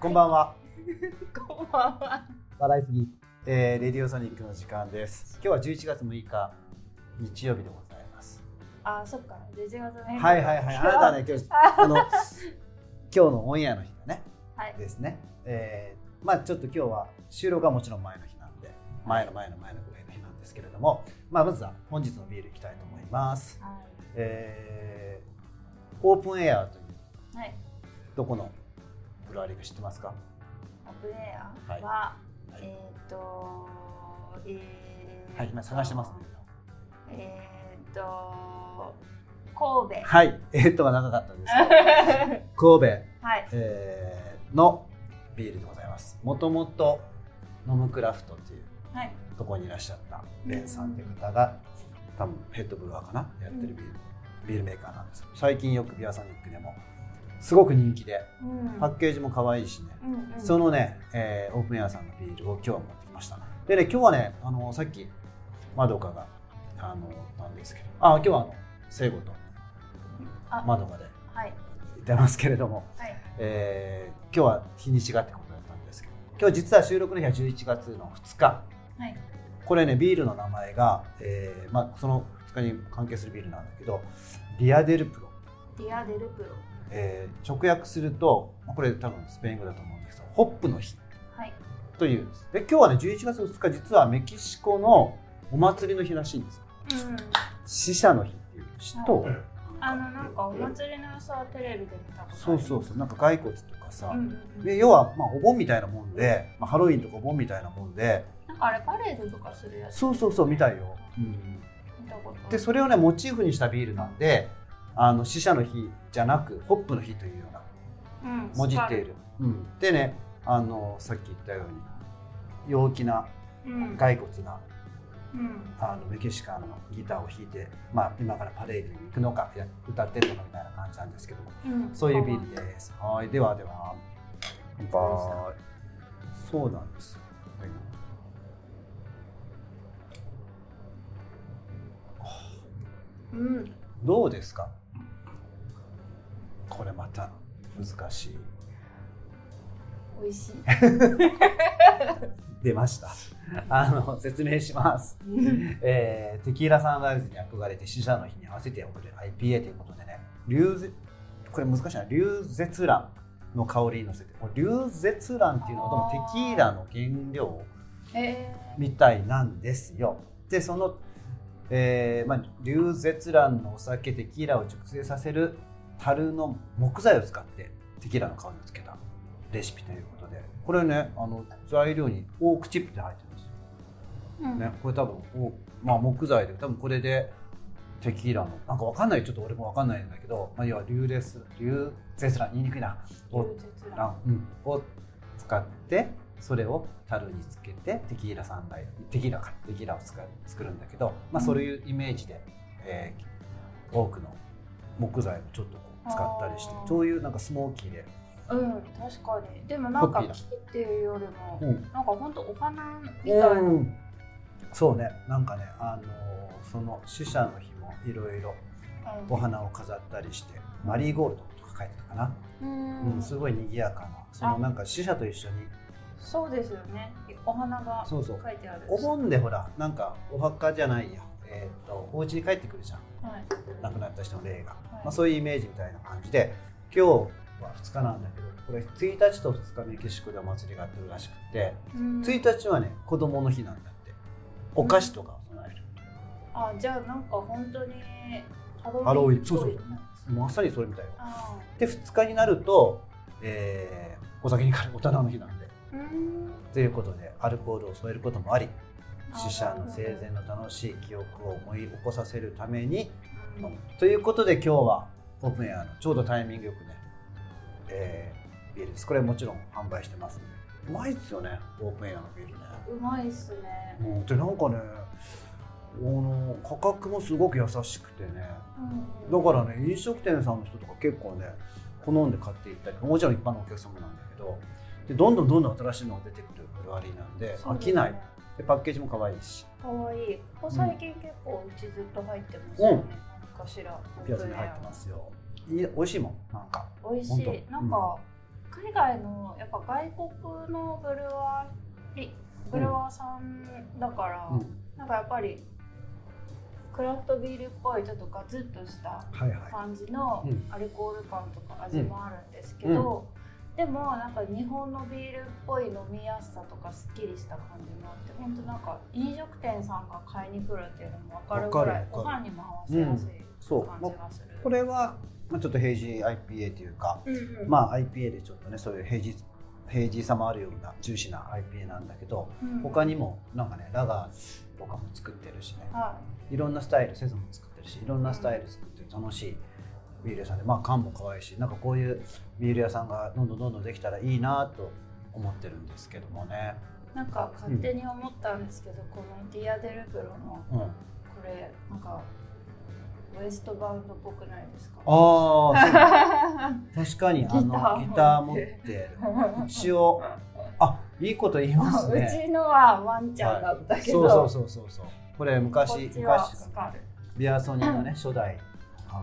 こんばんは。こんばんは。笑いすぎ、えー、レディオソニックの時間です。今日は11月6日日曜日でございます。あ、そっか。11月ね。はいはいはい。あなたはね今日あの 今日のオンエアの日だね。はい。ですね。えー、まあちょっと今日は収録はもちろん前の日なんで、前の前の前のぐらいの日なんですけれども、まあまずは本日のビールいきたいと思います。はえー、オープンエアというい。はい。どこのブルワリーか知ってますか？オープンエアは、はいえっ、と、えー、はい、今探してますね。えっ、と、神戸。はい、えーっとが長かったんですけど。神戸、はい。えーのビールでございます。もともとノムクラフトっていうはい。ところにいらっしゃったベンさんっていう方が多分ヘッドブルワーかな？やってるビール、ビールメーカーなんです最近よくビアソニックでもすごく人気でうん。パッケージも可愛いしね、うんうん、そのね、えーオープンエアさんのビールを今日は持ってきましたでね今日はねあのさっきまどかがあのなんですけどあ今日はあの聖子とあまどかではい。言ってますけれどもはい。えー今日は日にちがってことだったんですけど今日実は収録の日は11月の2日はい。これねビールの名前が、えーまあ、その2日に関係するビールなんだけど Día de Lúpulo、 Día de Lúpulo。えー直訳するとまあこれ多分スペイン語だと思うんですけどホップの日はい。というんですで今日はね11月2日実はメキシコのお祭りの日らしいんですうん。死者の日っていう知っとうあの、なんかお祭りの様子はテレビで見たこと。そうそうそうなんか骸骨とかさ、うんうんうん。で要はまあお盆みたいなもんで、まあ、ハロウィンとかお盆みたいなもんでなんかあれパレードとかするやつそうそうそうみたいよ、見たことある。でそれをねモチーフにしたビールなんであの死者の日じゃなくホップの日というようなうん、もじっている、うん、でねあのさっき言ったように陽気なうん。骸骨がうん。あのメキシカンのギターを弾いて、まあ、今からパレードに行くのかや歌ってるのかみたいな感じなんですけどもうん。そういうビールです。はい。ではでは。乾杯そうなんですよ。うん。どうですか？これまた難しい。美味しい。出ました。あの説明します、えーテキーラサンライズに憧れて死者の日に合わせて送る IPA ということでね流ゼこれ難しいな。流絶卵の香りに乗せて流絶卵っていうのはどうもテキーラの原料えみたいなんですよ。でその、えーまあ、流絶卵のお酒テキーラを熟成させる樽の木材を使ってテキーラの香りをつけたレシピということでこれねあの材料にオークチップって入ってるんですよ。ーうん。ね、これ多分お、まあ、木材で多分これでテキーラのなんかわかんないちょっと俺もわかんないんだけど、まあ、要は流レス流絶卵言いにくいな。をうん、を使ってそれを樽につけてテキーラ三代テキーラかテキーラを作るんだけど、まあ、そういうイメージで、えー多くの木材をちょっとこう使ったりしてそういうなんかスモーキーで、うん、確かに。でもなんか木っていうよりも、うん。なんか本当お花みたいな。うん。そうね。なんかね、あのーその死者の日もいろいろお花を飾ったりしてマリーゴールドとか書いてたかな、うん、うん、すごい賑やかな。そのなんか死者と一緒に。そうですよね。お花がそうそう。書いてある。お盆でほらなんかお墓じゃないやえっ、とお家に帰ってくるじゃん。はい。亡くなった人の霊が、い。まあ、そういうイメージみたいな感じで今日は2日なんだけどこれ1日と2日メキシコでお祭りがあってるらしくてうん。1日はね子供の日なんだって。お菓子とかを備える、あ、じゃあなんか本当にハロウィンそうそうそう。まさにそれみたいで2日になると、えーお酒にから大人の日なんで。ーうん。ということでアルコールを添えることもありあ死者の生前の楽しい記憶を思い起こさせるためにうんということで今日はオープンエアのちょうどタイミングよくね、えービールです。これもちろん販売してますんで。うまいっすよねオープンエアのビールね、うまいっすね。うん、でなんかねあの価格もすごく優しくてね。うん。だからね飲食店さんの人とか結構ね好んで買っていったりもちろん一般のお客様なんだけどでどんどんどんどん新しいのが出てくるブルワリーなんでね。飽きないでパッケージも可愛いし。かわい。い。ここ最近結構うちずっと入ってますよね。何かしら。ピアスに入ってますよ。いい美味しいもんなんか。美味しい。なんか、海外のやっぱ外国のブルワーリブルワーさんだから、うん。なんかやっぱりクラフトビールっぽいちょっとガツッとした感じのうん。アルコール感とか味もあるんですけど、でもなんか日本のビールっぽい飲みやすさとかすっきりした感じもあって本当なんか飲食店さんが買いに来るっていうのも分かるぐらいご飯にも合わせやすいそう。感じがする。これは、まあ、ちょっと平時 IPA というか、うんうん。まあ IPA でちょっとねそういう平時平時さもあるようなジューシーな IPA なんだけどうん。他にもなんかねラガーとかも作ってるしね。はい。ろんなスタイルセゾンも作ってるしいろんなスタイル作ってる楽しいビール屋さんでまあ缶も可愛いしなんかこういうビール屋さんがどんどんどんどんできたらいいなと思ってるんですけどもね、い、なんか勝手に思ったんですけど、この Día de Lúpulo のうん、これなんかウエストバウンドっぽくないですか？ああ確かにあのギター持って。る一応あいいこと言います うねちのはワンちゃんだったけど、そうそうそうそうそう。これこ昔昔ビアソニーのね初代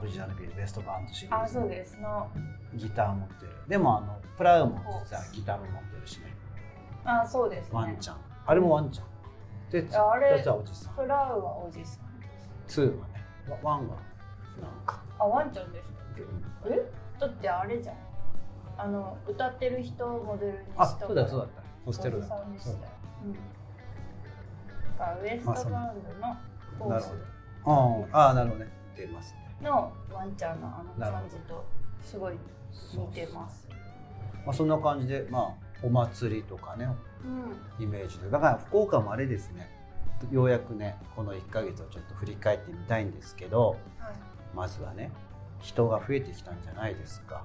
オリジナルビールベストバンドシリあーズのそうです。の。ギター持ってる。でもあのプラウも実はギターも持ってるしね。あそうですね。ワンちゃん。あれもワンちゃん。でああれ2つはおじさん。プラウはおじさん。2はね。ワワンはなんか。あワンちゃんですえ？だってあれじゃん。あの歌ってる人をモデルにした。あそうだそうだった。ホステルだおじさんでしそうだ。からウエストバウンドのコース。ああなるほどね。出ますねのワンちゃんのあの感じとすごい似てます。まあ、そんな感じでまあお祭りとかねうん。イメージで。だから福岡もあれですね。ようやくねこの1ヶ月をちょっと振り返ってみたいんですけどはい。まずはね人が増えてきたんじゃないですか。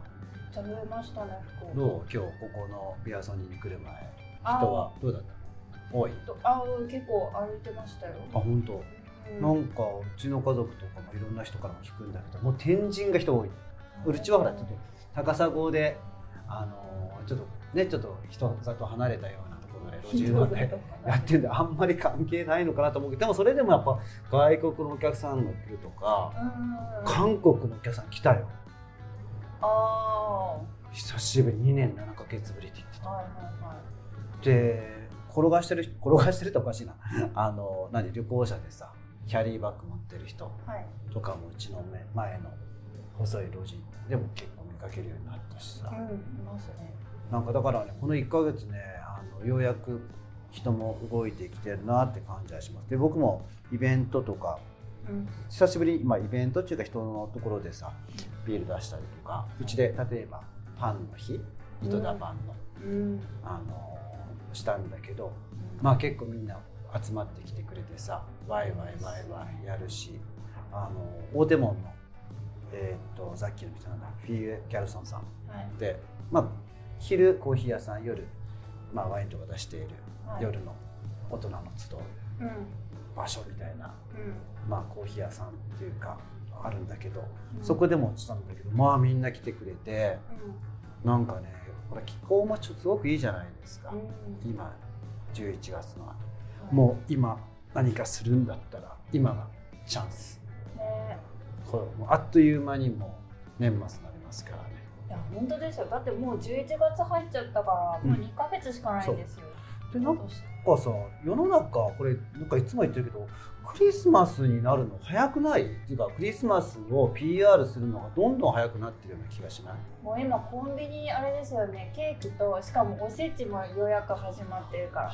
じゃあ増えましたね福岡。どう？今日ここのビアソニーに来る前あ人はどうだった多いとあ結構歩いてましたよあ本当。うん。なんかうちの家族とかもいろんな人からも聞くんだけどもう天神が人多い。うちはほらちょっと高砂であのーちょっとねちょっと人里離れたようなところで路地裏でやってるんであんまり関係ないのかなと思うけどでもそれでもやっぱ外国のお客さんが来るとかうん。韓国のお客さん来たよ。あ久しぶり2年7ヶ月ぶりって言ってた。あはいはいはい。で転がしてる人転がしてるっておかしいな。あの何旅行者でさキャリーバッグ持ってる人はい。とかもうちの前の細い路地でも結構見かけるようになったしさ、うんいますね。なんかだからねこの1ヶ月ねあのようやく人も動いてきてるなって感じはします。で僕もイベントとかうん。久しぶりに、まあ、イベントっていうか人のところでさビール出したりとかうちで例えばパンの日糸田パンの、うん。あのしたんだけどまあ結構みんな集まってきてくれてさワイワイワイワイやるしあの大手門のえーっとさっきの人なんだフィー・ギャルソンさんはい。で、まあ、昼コーヒー屋さん夜、まあ、ワインとか出しているはい。夜の大人の集ううん。うん場所みたいな、まあ、コーヒー屋さんっていうかあるんだけど、そこででもしたんだけどまあみんな来てくれてなんかねこれ気候もちょっとすごくいいじゃないですか、今11月の後もう今何かするんだったら今がチャンス。うねこれもうあっという間にもう年末になりますからね。いや本当ですよ。だってもう11月入っちゃったからもう2ヶ月しかないんですよ、でなんかさ世の中これなんかいつも言ってるけどクリスマスになるの早くない？っていうかクリスマスを PR するのがどんどん早くなってるような気がしない？もう今コンビニあれですよね。ケーキとしかもおせちも予約始まってるから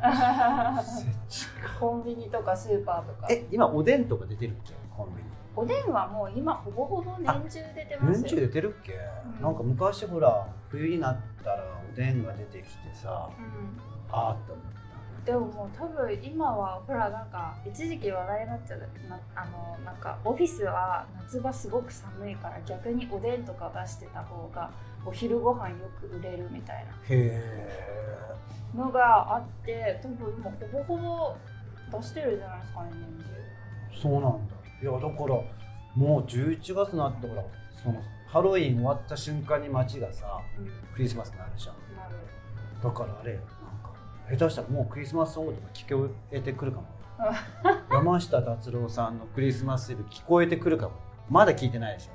コンビニとかスーパーとか。え今おでんとか出てるっけ？コンビニ。おでんはもう今ほぼほぼ年中出てます年中よ、出てるっけ、うん。なんか昔ほら冬になったらおでんが出てきてさうん。あーって思っでももう多分今はほらなんか一時期話題になっちゃうなあのなんかオフィスは夏場すごく寒いから逆におでんとか出してた方がお昼ご飯よく売れるみたいな。たへえのがあって多分今ほぼほぼ出してるじゃないですかね年そうなんだ。いやだからもう11月になってからそのハロウィン終わった瞬間に街がさ中、うん、クリスマスになるじゃん。なる。だからあれよなんか下手したらもうクリスマスソングとか聞こえてくるかも。山下達郎さんのクリスマスイブ聞こえてくるかも。まだ聞いてないでしょ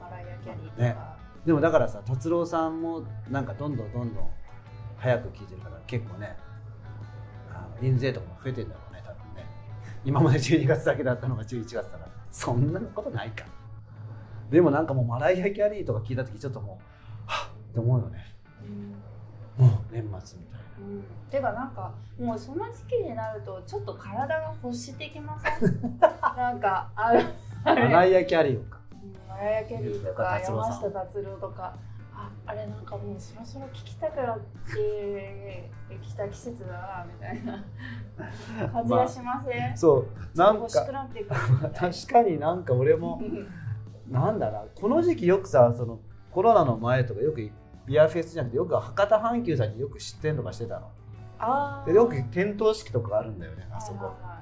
マライア・キャリーとか、ねでもだからさ達郎さんもなんかどんどんどんどん早く聞いてるから結構ね印税とかも増えてんだろうね多分ね。今まで12月だけだったのが11月だから。そんなことないか。でもなんかもうマライア・キャリーとか聞いた時ちょっともうはっって思うよね。もう年末みたいな。うん、てかなんかもうその時期になるとちょっと体が欲してきませんなんかあるマライア・キャリーをか。うんマライア・キャリーとか山下達郎とかああれなんかもうそろそろ聞きたくなってきた季節だなみたいな。感じがしません、そうなん欲しくか確かになんか俺もなんだなこの時期よくさそのコロナの前とかよくビアフェスじゃなくてよく博多阪急さんによく出店とかしてたの？あー。でよく点灯式とかあるんだよねあそこ。はいはいは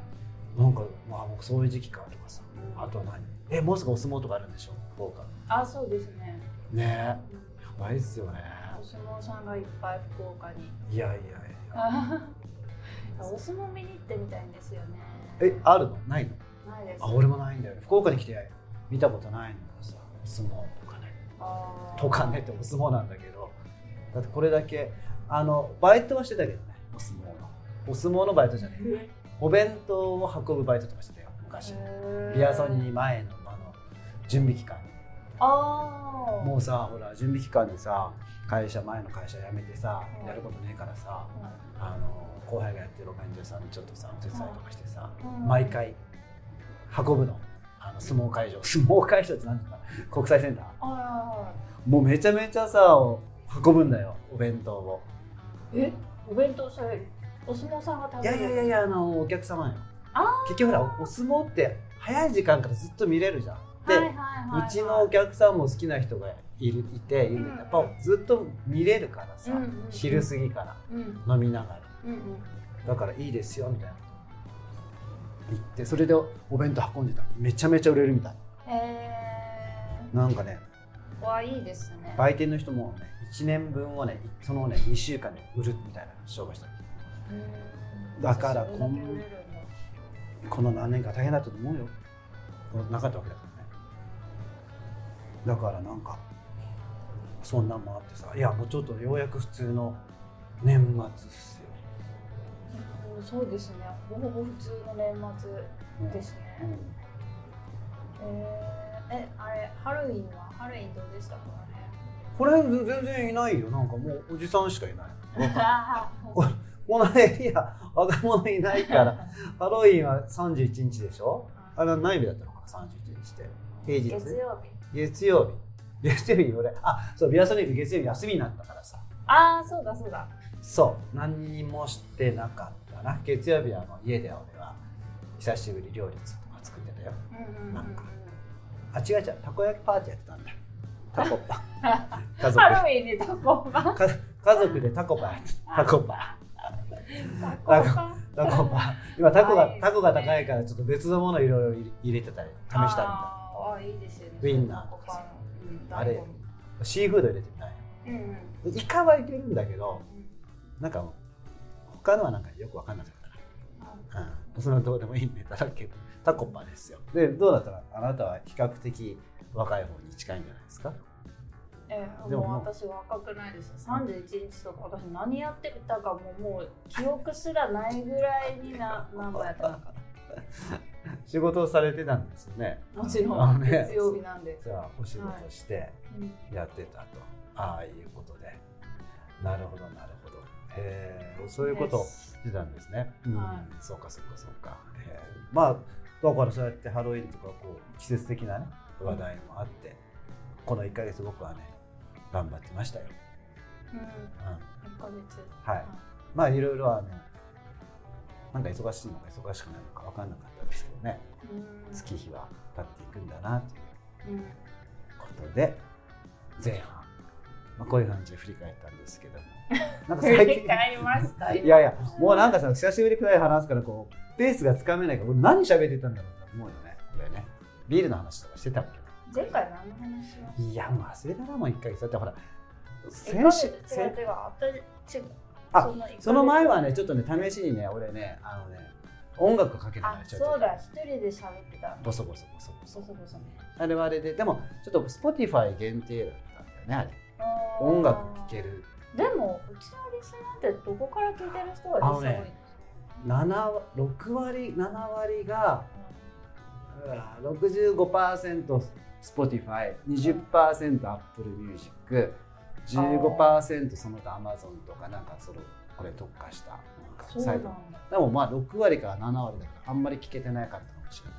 い。なんかまあもうそういう時期かとかさ。うんあとは何？えもうすぐお相撲とかあるんでしょ？福岡。あそうですね、ねやばいっすよね。お相撲さんがいっぱい福岡に。いやいやいや。お相撲見に行ってみたいんですよね。えあるの？ないの？ないです。あ俺もないんだよね。福岡に来て見たことないのがさお相撲とかね。とかねってお相撲なんだけど。だってこれだけあのバイトはしてたけどねお相撲の。お相撲のバイトじゃねえ。お弁当を運ぶバイトとかしてたよ昔。へー。ビアソニー前の準備期間。ああもうさほら準備期間でさ会社前の会社辞めてさうん。やることねえからさあの後輩がやってるお弁当屋さんにちょっとさお手伝いとかしてさうん。毎回運ぶの。あの相撲会場。相撲会場って何て言うか国際センター。あもうめちゃめちゃさ運ぶんだよお弁当を。ーえ？お弁当それお相撲さんが食べる？いやいやいやいやあのお客様よ。あ結局ほらお相撲って早い時間からずっと見れるじゃん。で、はいはいはいはい。うちのお客さんも好きな人がいるいているんだ。やっぱずっと見れるからさ、うんうんうん。昼過ぎからうん。飲みながら。うんうん。だからいいですよみたいな。言ってそれでお弁当運んでた。めちゃめちゃ売れるみたい。へなんかねえわいいですね。売店の人もね1年分をねそのね2週間で売るみたいな商売した。うん。だからそれだけ売れるんだ。この何年か大変だったと思うよ。なかったわけだかだからなんかそんなんもあってさいやもうちょっとようやく普通の年末っすよ、うんそうですね。ほぼほぼ普通の年末うんですね、うん。えー、えあれハロウィンは？ハロウィンどうでした？かね。これ全然いないよ。なんかもうおじさんしかいない。あ こ このエリア若者いないから ハロウィンは31日でしょ？あれは何日だったのかな？31日って。平日。月曜日月曜日。月曜日俺あそうビアソニック月曜日休みになったからさ。ああそうだそうだ。そう。何にもしてなかったな。月曜日はあの家で俺は久しぶり料理とか作ってたよ。うんうんうんなんか。あ違う違う。たこ焼きパーティーやってたんだ。タコパ家族。ハロウィンにタコパ か家族でタコパやってたタコパタコパタコパ今タコがね。タコが高いからちょっと別のものいろいろ入れてたり試したりみたいあーあーいいですよね。ウインナー。タコパのうんあれシーフード入れてみたいうんうん。イカはいけるんだけどなんか他のはなんかよく分かんなかった。なうん、そのどうでもいいネタだけどタコパですよ。でどうだったらあなたは比較的若い方に近いんじゃないですか？えー、でももう私若くないです31日とか私何やってたかももう記憶すらないぐらいにな何番やったのか 仕事をされてたんですよね。もちろあのねん月曜日なんで、じゃあお仕事してうんやってたと、ああいうことで。なるほどなるほど。へえそういうことをしてたんですね、うんはそうかそうかそうか。まあだからそうやってハロウィンとかこう季節的なね話題もあって、この1ヶ月僕はね頑張ってましたよ、うん、うん、1ヶ月。はい。まあいろいろあのなんか忙しいのか忙しくないのか分かんなかったですけどね。うん。月日は経っていくんだなといううんことで前半、まあ、こういう感じで振り返ったんですけども。なんか振最近り返りました。いやいやもうなんかさ久しぶりくらい話すからこうペースがつかめないから俺何喋ってたんだろうと思うよね。これね。ビールの話とかしてたっ前回何の話いやもう忘れたなもう1ヶ月だってほら先週違う違うあその前はねちょっとね試しにね俺ねあのね音楽かけながあらちょっとそうだ一人で喋ってたボソボソボソボソ。そうそうそうね。あれはあれででもちょっと Spotify 限定だったんだよねあれ。音楽聴ける。でもうちのリスナーってどこから聞いてる人がリスナー多い。んですか、7 6割7割がうわ 65%Spotify20% Apple Music 15%その他 Amazon とかなんかそのこれ特化したサイト。でもまあ6割から7割だからあんまり聞けてないかったかもしれない。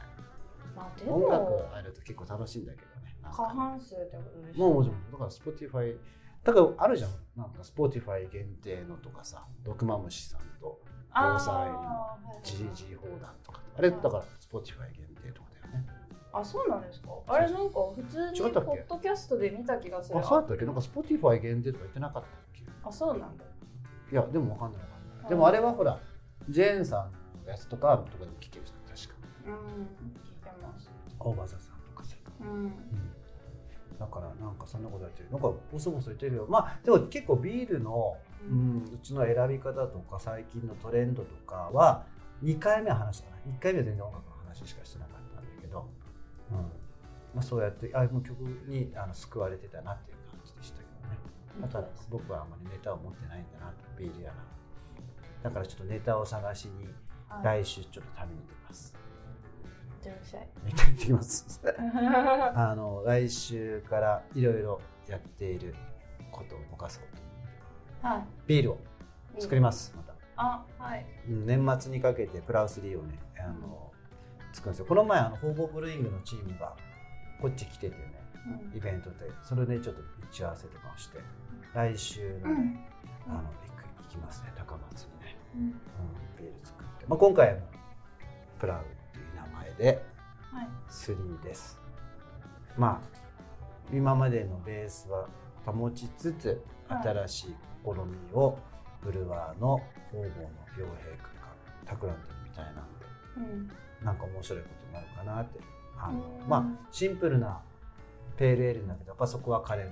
まあで音楽もあると結構楽しいんだけどね過か半数ってことでしょもうもちろんだから Spotify だからあるじゃん。なんか Spotify 限定のとかさ毒マムシさんとあー大沢絵里のはいはいはい。GG 砲弾とか。あれだから Spotify 限定とかだよねあそうなんですか？あれなんか普通にポッドキャストで見た気がする。あそうだったっけ？なんか Spotify 限定とか言ってなかったっけ？あそうなんだ。いやでもわかんないわかんない。でもあれはほらジェーンさんのやつとかとかでも聞けるじゃん確か。うん聞いてます。大場さんとかさ。うん。だからなんかそんなことやってる。なんかボソボソ言ってるよ。まあでも結構ビールの、うん、うちの選び方とか最近のトレンドとかは2回目は話したかな。1回目は全然音楽の話しかしてなかったまあ、そうやってあもう曲にあの救われてたなっていう感じでしたけどね。だから僕はあんまりネタを持ってないんだなとビールやなだからちょっとネタを探しにはい。来週ちょっと旅に出ます。いってらっしゃい。めっちゃ行ってきます。あの来週からいろいろやっていることをぼかそうとはい。ビールを作りますまた。あはい。うん年末にかけてプラウスリーをねあの作るんですよ。この前あのホーボーブルーイングのチームがこっち来ててねうん。イベントでそれでちょっと打ち合わせとかをして来週のね、あの行く行きますね高松にね、うん。うん、ビール作って、まあ、今回もプラウっていう名前ではい。3です。まあ今までのベースは保ちつつはい。新しい試みをブルワーの方々の傭兵君が企んでるみたいなんでうん。なんか面白いことになるかなってあのうんまあシンプルなペールエールだけどやっぱそこは彼の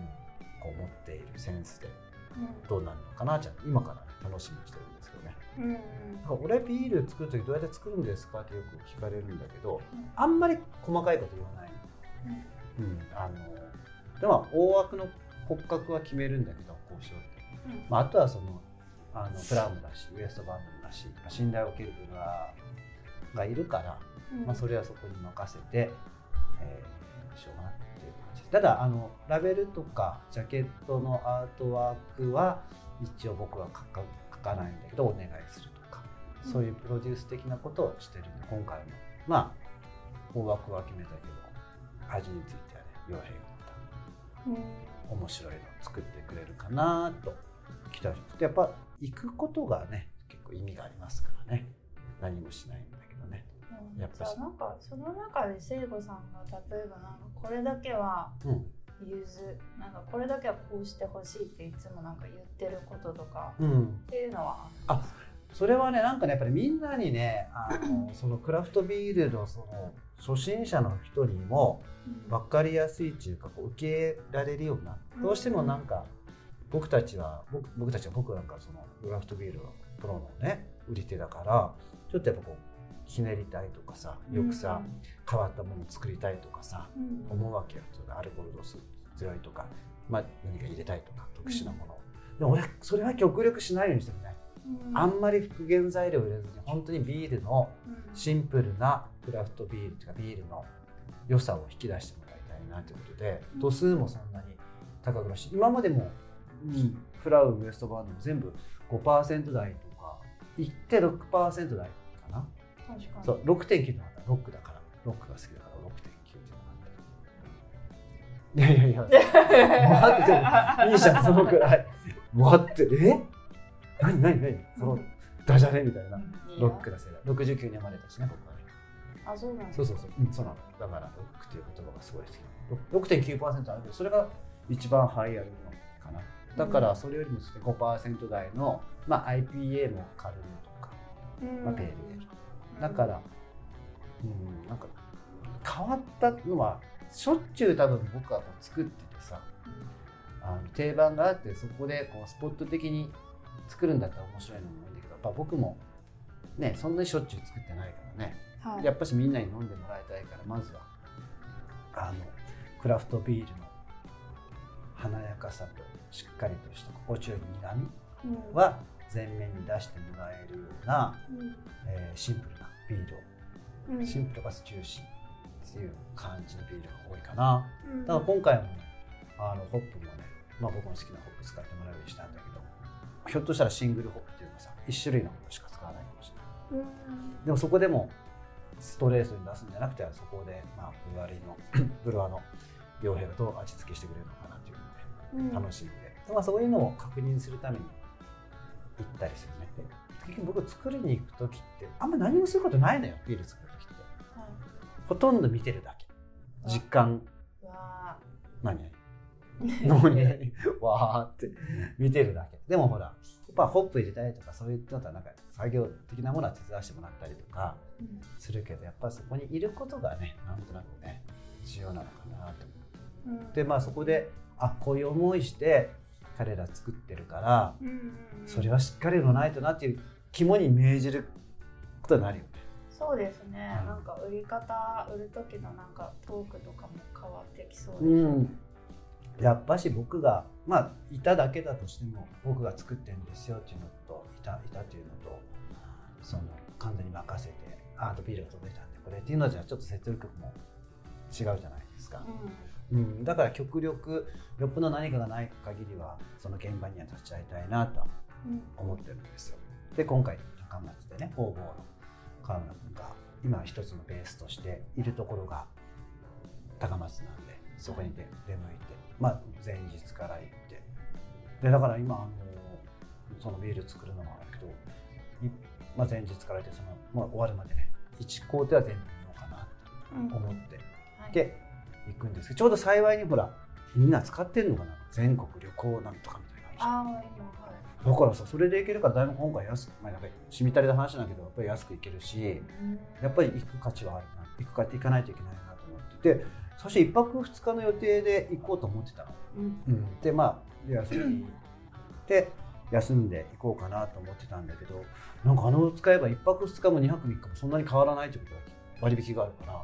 こう持っているセンスでどうなるのかなじゃあ今から、ね、楽しみにしてるんですけどね。うん。俺ビール作る時どうやって作るんですかってよく聞かれるんだけどうん。あんまり細かいこと言わない、うん、あのでも大枠の骨格は決めるんだけど交渉って、うん。まあ、あとはそのあのプラムだしウエストバンドだしまあ信頼を受けるブルワーがいるから、うんまあ、それはそこに任せて、えーしようかなっていう感じ。ただあのラベルとかジャケットのアートワークは一応僕は書か書かないんだけどお願いするとか、うん。そういうプロデュース的なことをしてるんで今回も。まあ大枠は決めたけど味についてはね洋平がまうんた面白いのを作ってくれるかなと期待してやっぱ行くことがね結構意味がありますからね。何もしないやっぱし。じゃあなんかその中で聖子さんが例えばなんかこれだけはうん。譲なんかこれだけはこうしてほしいっていつもなんか言ってることとかうん。っていうのはあそれはねなんかねやっぱりみんなにねあの そのクラフトビールのその初心者の人にも分かりやすいっていうかこう受け入れられるようなどうしてもなんか僕たちは僕僕たちは僕なんかそのクラフトビールのプロのね売り手だからちょっとやっぱこうひねりたいとかさよくさ、変わったものを作りたいとかさうん。思うわけよ。アルコール度数強いとか、まあ、何か入れたいとか特殊なものを、でも俺それは極力しないようにしてるね、うん。あんまり復元材料を入れずに本当にビールのうん。シンプルなクラフトビールっていうかビールの良さを引き出してもらいたいなということでうん。度数もそんなに高くないし今までも、うん、フラウウエストバーンドも全部5%台とかいって6%台そう6.9のあったロックだから。ロックが好きだから6.9っていうのがあったいやいやいや。もう待っていいじゃんそのくらい。待ってえ？何何何？そのダジャレみたいな。ロックだ世代69年生まれたしね僕はね。あそうなんだ。そうそうそう、うん、そうなの。だからロックっていう言葉がすごい好き6.9%あるけどそれが一番ハイアルのかな。だからそれよりもですね5%台の、まあ、IPA もカルネとか、まあ、ペールエールだから、うん、なんか変わったのはしょっちゅう多分僕はこう作っててさあの定番があってそこでこうスポット的に作るんだったら面白いのもいいんだけどやっぱ僕もねそんなにしょっちゅう作ってないからね。はい。やっぱしみんなに飲んでもらいたいからまずはあのクラフトビールの華やかさとしっかりとした心地よい苦みうん。は前面に出してもらえるような、うん。えーシンプルなビールをうんシンプルかつジューシーっていう感じのビールが多いかな。うんだから今回もね、あのホップもね、まあ、僕の好きなホップ使ってもらうようにしたんだけど、ひょっとしたらシングルホップっていうかさ、1種類のホップしか使わないかもしれない。うんでもそこでもストレートに出すんじゃなくて、そこで、まあ、ブルワリーの ブルワの傭兵がどう味付けしてくれるのかなっていうので、うん楽しんで、まあ、そういうのを確認するために行ったりするね。で結局僕作りに行く時って、あんま何もすることないのよ、ビール作る時って。はい。ほとんど見てるだけ。実感。何ー。々何？々わーって。見てるだけ。でもほらやっぱホップ入れたりとかそういったなんか作業的なものは手伝わせてもらったりとかうん。するけどやっぱそこにいることがねなんとなくね重要なのかなと。思うん。ってまあそこであこういう思いして彼ら作ってるからうんうんうん。それはしっかりのないとなっていう肝に銘じることになるよね。そうですね、うん。なんか売り方売る時のなんかトークとかも変わってきそうです、うん。やっぱし僕がまあいただけだとしても僕が作ってるんですよっていうのといたいたっていうのとその完全に任せてアートビールが届いたんでこれっていうのじゃちょっと説得力も違うじゃないですか、うん、だから極力よっぽど何かがない限りはその現場には立ち会いたいなとうん思ってるんですよで今回高松でね工房の川村君が今一つのベースとしているところが高松なんでそこに出出向いて、まあ、前日から行って。でだから今あのそのビール作るのもあるけど、いまあ、前日から行ってその、まあ、終わるまでね1工程は全部見ようかなうんと思ってはいで行くんです。けどちょうど幸いにほらみんな使ってんのかな？全国旅行なんとかみたいなのあだからさそれでいけるからだいぶ今回安く、まあ、なんかしみたりな話だけどやっぱり安くいけるしやっぱり行く価値はあるな行くか行かないといけないなと思っててそして1泊2日の予定で行こうと思ってたの、うん。でまあで休みで休んで行こうかなと思ってたんだけどなんかあの使えば1泊2日も2泊3日もそんなに変わらないということが割引があるから。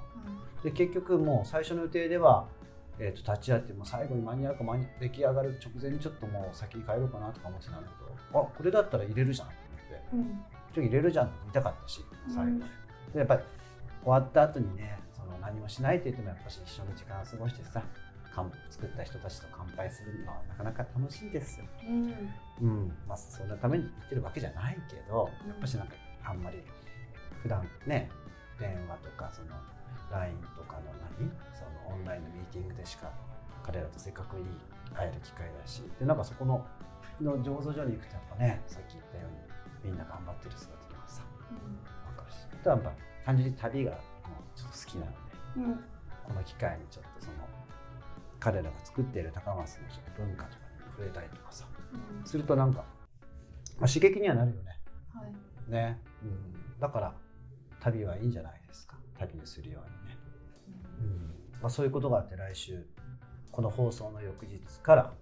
で結局もう最初の予定では、えー、と立ち会ってもう最後に間に合うか出来上がる直前にちょっともう先に帰ろうかなとか思ってたんだけどあこれだったら入れるじゃんと思って。うん。ちょっと入れるじゃんって言いたかったし最後、うんでやっぱり終わった後にねその何もしないって言ってもやっぱし一緒に時間を過ごしてさ乾作った人たちと乾杯するのはなかなか楽しいですよ。うん。うん。まあ、そんなために言ってるわけじゃないけどうん。やっぱしなんかあんまり普段ね電話とかその LINE とかの何そのオンラインのミーティングでしか彼らとせっかくいい会える機会だしでなんかそこのの醸造所に行くとやっぱねさっき言ったようにみんな頑張ってる姿とかさわかるし。あとはやっぱ単純に旅がもうちょっと好きなんでうん。うんこの機会にちょっとその彼らが作っている高松のちょっと文化とかに触れたりとかさうん。するとなんか、まあ、刺激にはなるよね。はい。ね、うん、だから旅はいいんじゃないですか。旅にするようにね、うん。まあ、そういうことがあって来週この放送の翌日から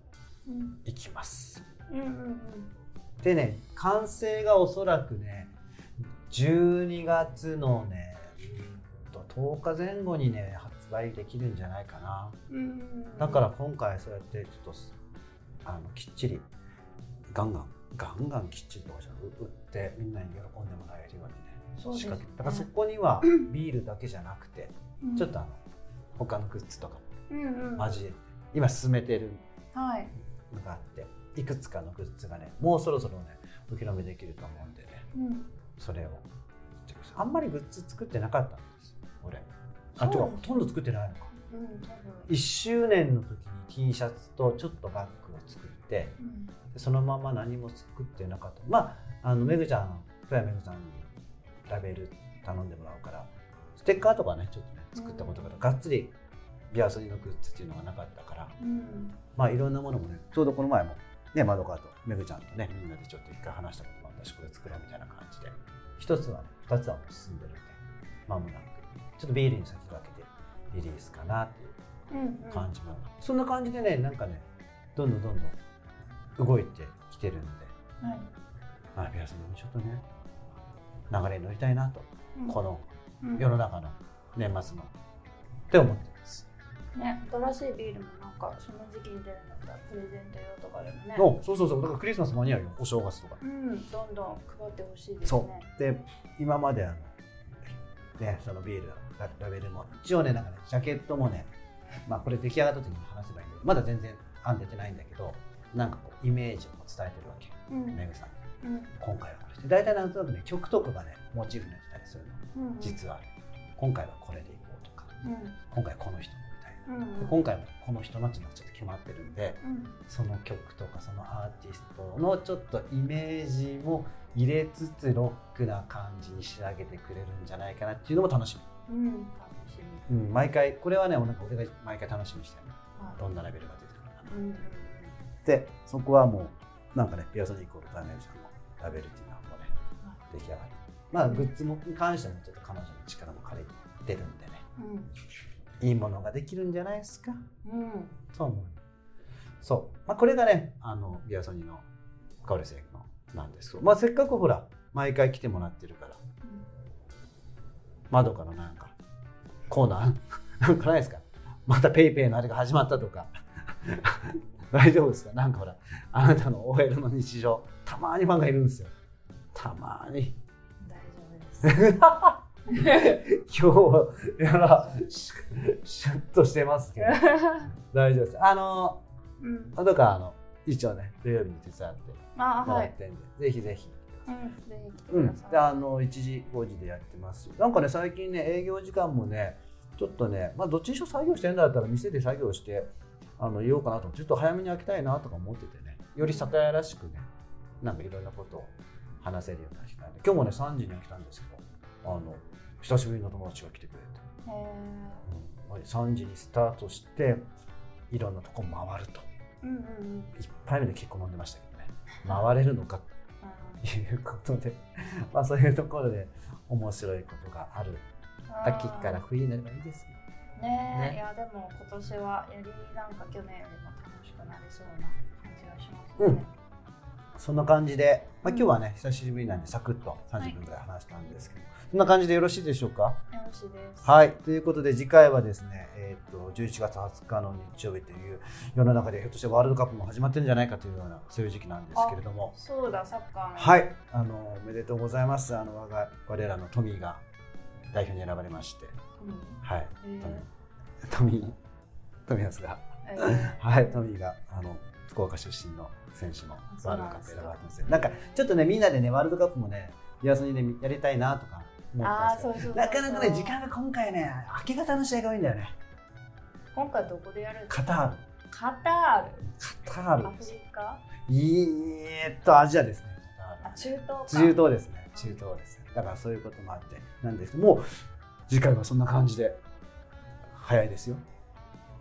うん。行きますうんうんでね完成がおそらくね12月のねうんと10日前後にね発売できるんじゃないかな。うんだから今回そうやってちょっとあのきっちりガンガンガンガンきっちりとかじゃ売ってみんなに喜んでもらえるようにねそうね。仕掛け。だからそこにはビールだけじゃなくてうん。ちょっとあの他のグッズとかうんうんも交えて今進めてるはい。のがあって。いくつかのグッズがねもうそろそろねお披露目できると思うんでねうん。それを。あんまりグッズ作ってなかったんです俺。あそう。てかほとんど作ってないのか。うん多分。1周年の時に T シャツとちょっとバッグを作ってうん。でそのまま何も作ってなかった。まああのめぐちゃん富山めぐちゃんにラベル頼んでもらうからステッカーとかねちょっとね作ったことから、がっつりビアソニのグッズっていうのがなかったから。うん。まあいろんなものもねちょうどこの前もねまどかとめぐちゃんとね。みんなでちょっと一回話したこともあったしこれ作ろうみたいな感じで。一つは二つはもう進んでるんでまもなくちょっとビールに先駆けてリリースかなっていううんうん。感じも、そんな感じでねなんかねどんどんどんどん動いてきてるんで。はい。まあビアソニもちょっとね流れに乗りたいなと、うん。このうん。世の中の年末の。って思ってますね新しいビールもなんかその時期に出るんだったらプレゼント用とかでもね。のそうそうそう。だからクリスマス間に合うよ。お正月とか。うんどんどん配ってほしいですそねう。で今まであのねそのビールララベルも一応ねなんかねジャケットもねまあこれ出来上がった時に話せばいいんでまだ全然案出てないんだけどなんかこうイメージを伝えてるわけ。うん。めぐさん。にうん。今回はこれ。して大体なんとなくね曲とかがねモチーフになってたりするの。うん。実は。今回はこれでいこうとか。うん。今回この人うん。で今回もこの人のっていうのがちょっと決まってるんでうん。その曲とかそのアーティストのちょっとイメージも入れつつロックな感じに仕上げてくれるんじゃないかなっていうのも楽しうん。楽しみ。み、うん、毎回これはねなんか俺が毎回楽しみにしてる。はいどんなレベルが出てくるのかな。うん。うんでそこはもうなんかねピアソニックオルターネーションのラベルっていうのはもうね出来上がってまあグッズもに関してもちょっと彼女の力も借りてるんでね。うんいいものができるんじゃないですか？うん。と思う。そう、まあ、これがねあのビアソニのカオレセのなんですけど、まあ、せっかくほら毎回来てもらってるから。窓からなんかコーナー？なんかないですか？またペイペイのあれが始まったとか。大丈夫ですか？なんかほらあなたの OL の日常。たまにファンがいるんですよ。たまに。大丈夫です 今日やらシュッとしてますけど。大丈夫です。あのうん。どうかあの一応ね土曜日に手伝ってもらってんで、ぜひぜひ。うんぜひうん。であの1時5時でやってます。しなんかね最近ね営業時間もねちょっとねまあどっちにしろ作業してるんだったら店で作業してあの言おうかなとちょっと早めに開きたいなとか思っててねより酒屋らしくねなんかいろんなことを話せるような時間で。今日もね3時には来たんですけどあの久しぶりの友達が来てくれて、へうん、3時にスタートしていろんなとこ回ると。ーうんうんうん。一杯目で結構飲んでましたけどね。回れるのかということで。まあそういうところで面白いことがある。秋から冬になればいいですねねね。えいやでも今年はよりなんか去年よりも楽しくなりそうな感じがしますね、うん。そんな感じで、まあ、うん。今日はね久しぶりなんでサクッと30分ぐらい。話したんですけど、そんな感じでよろしいでしょうか？よろしいです。はい。ということで次回はですね、えー、と11月20日の日曜日という世の中でひょっとしてワールドカップも始まってるんじゃないかというようなそういう時期なんですけれども。そうだサッカーの。はい。あのおめでとうございます。あの我が我らのトミーが代表に選ばれまして。うんはい。えトミー。トミートミースがーえー。はい。トミーがあの福岡出身の選手のそうワールドカップ選ばれてます。よなんかちょっとねみんなでねワールドカップもねビアソニでやりたいなとか思ったんですけどなかなかね時間が今回ね明け方の試合が多いんだよね。今回どこでやるんですか？カタール。カタール。カターアフルですリカ？えーっとアジアですね。あ中東か。中東ですね。中東ですね。だからそういうこともあってなんですけどもう次回はそんな感じで早いですよ。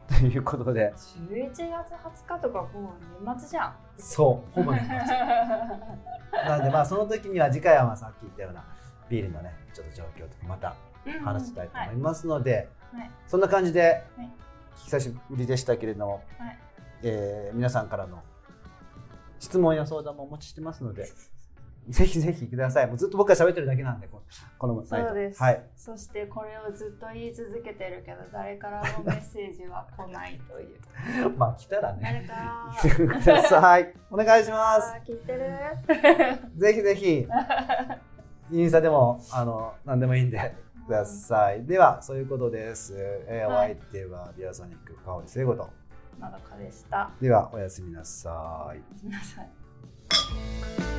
ということで。11月20日とかもう年末じゃん。そうほぼ年末。なんでまあその時には次回はまあさっき言ったようなビールのねちょっと状況とかまた話したいと思いますので、そんな感じで、はい。久しぶりでしたけれども、はい。えー皆さんからの質問や相談もお待ちしてますので ぜひぜひください。もうずっと僕が喋ってるだけなんでここのナイトそうです、はい、そしてこれをずっと言い続けてるけど誰からもメッセージは来ないという。まあ来たらね。誰か 来てください。お願いします。聞いてる。ぜひぜひインスタでもあの何でもいいんでください。では、そういうことです。えーおはい相手はビアソニック香り聖子と。まどかでしたでは、おやすみなさい。ごめんなさい